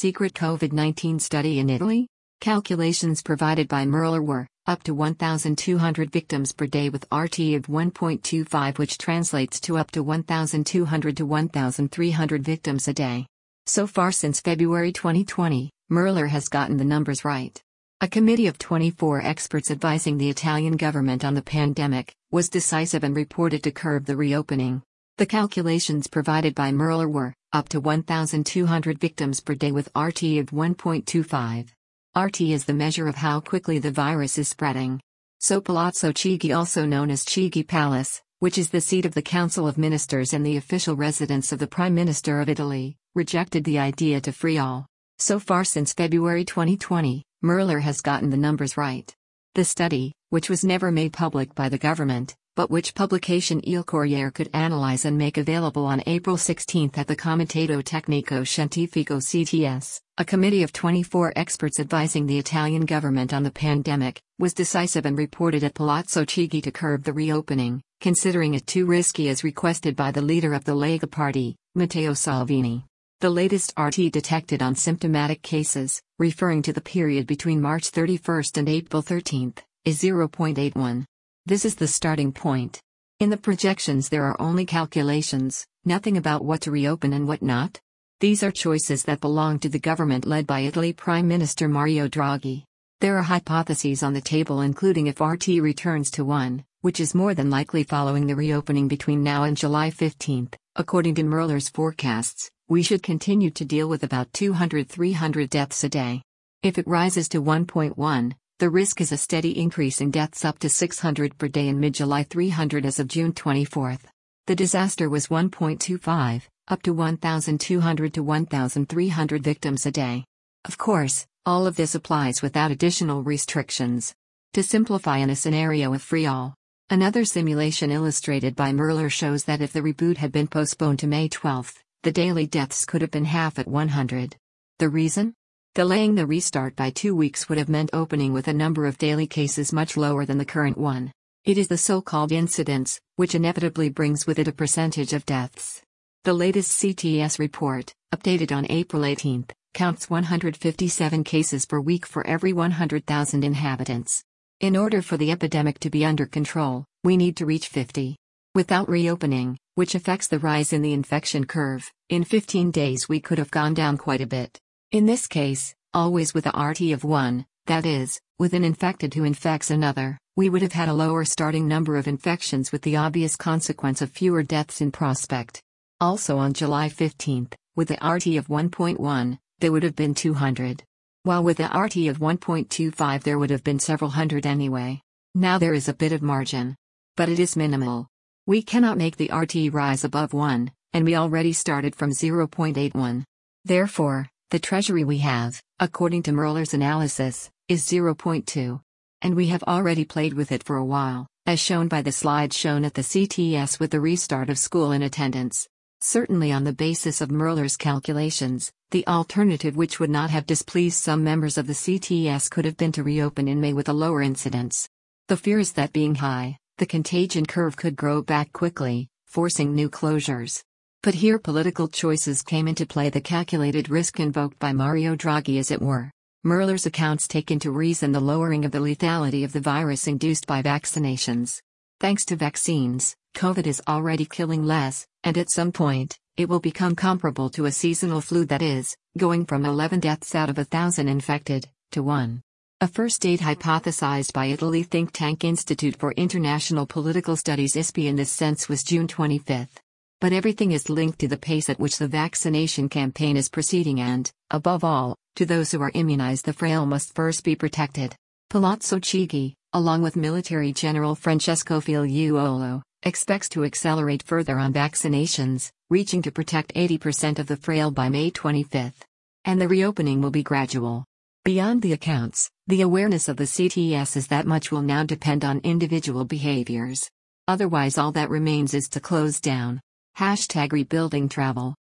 secret COVID 19 study in Italy? Calculations provided by Merler were up to 1,200 victims per day with RT of 1.25, which translates to up to 1,200 to 1,300 victims a day. So far since February 2020, Merler has gotten the numbers right. A committee of 24 experts advising the Italian government on the pandemic was decisive and reported to curb the reopening. The calculations provided by Merler were up to 1,200 victims per day with RT of 1.25. RT is the measure of how quickly the virus is spreading. So Palazzo Chigi, also known as Chigi Palace, which is the seat of the Council of Ministers and the official residence of the Prime Minister of Italy, rejected the idea to free all. So far since February 2020, Merler has gotten the numbers right. The study, which was never made public by the government, but which publication Il Corriere could analyze and make available on April 16 at the Comitato Tecnico Scientifico CTS, a committee of 24 experts advising the Italian government on the pandemic, was decisive and reported at Palazzo Chigi to curb the reopening, considering it too risky as requested by the leader of the Lega Party, Matteo Salvini. The latest RT detected on symptomatic cases, referring to the period between March 31 and April 13, is 0.81. This is the starting point. In the projections, there are only calculations, nothing about what to reopen and what not. These are choices that belong to the government led by Italy Prime Minister Mario Draghi. There are hypotheses on the table, including if RT returns to 1, which is more than likely following the reopening between now and July 15, according to Merler's forecasts we should continue to deal with about 200 300 deaths a day. If it rises to 1.1, the risk is a steady increase in deaths up to 600 per day in mid July 300 as of June 24. The disaster was 1.25, up to 1,200 to 1,300 victims a day. Of course, all of this applies without additional restrictions. To simplify in a scenario of free all, another simulation illustrated by Merler shows that if the reboot had been postponed to May 12, the daily deaths could have been half at 100. The reason? Delaying the restart by two weeks would have meant opening with a number of daily cases much lower than the current one. It is the so called incidence, which inevitably brings with it a percentage of deaths. The latest CTS report, updated on April 18, counts 157 cases per week for every 100,000 inhabitants. In order for the epidemic to be under control, we need to reach 50. Without reopening, which affects the rise in the infection curve, in 15 days we could have gone down quite a bit. In this case, always with a RT of 1, that is, with an infected who infects another, we would have had a lower starting number of infections with the obvious consequence of fewer deaths in prospect. Also on July 15, with the RT of 1.1, there would have been 200. While with the RT of 1.25 there would have been several hundred anyway. Now there is a bit of margin. But it is minimal. We cannot make the RT rise above 1, and we already started from 0.81. Therefore, the treasury we have, according to Merler's analysis, is 0.2. And we have already played with it for a while, as shown by the slides shown at the CTS with the restart of school in attendance. Certainly, on the basis of Merler's calculations, the alternative which would not have displeased some members of the CTS could have been to reopen in May with a lower incidence. The fear is that being high, the contagion curve could grow back quickly, forcing new closures. But here political choices came into play the calculated risk invoked by Mario Draghi as it were. Merler's accounts take into reason the lowering of the lethality of the virus induced by vaccinations. Thanks to vaccines, COVID is already killing less, and at some point, it will become comparable to a seasonal flu that is, going from 11 deaths out of a thousand infected, to 1. A first date hypothesized by Italy think tank Institute for International Political Studies ISPI in this sense was June 25. But everything is linked to the pace at which the vaccination campaign is proceeding and, above all, to those who are immunized the frail must first be protected. Palazzo Chigi, along with military general Francesco Figliuolo, expects to accelerate further on vaccinations, reaching to protect 80% of the frail by May 25. And the reopening will be gradual. Beyond the accounts, the awareness of the CTS is that much will now depend on individual behaviors. Otherwise, all that remains is to close down. Hashtag rebuilding travel.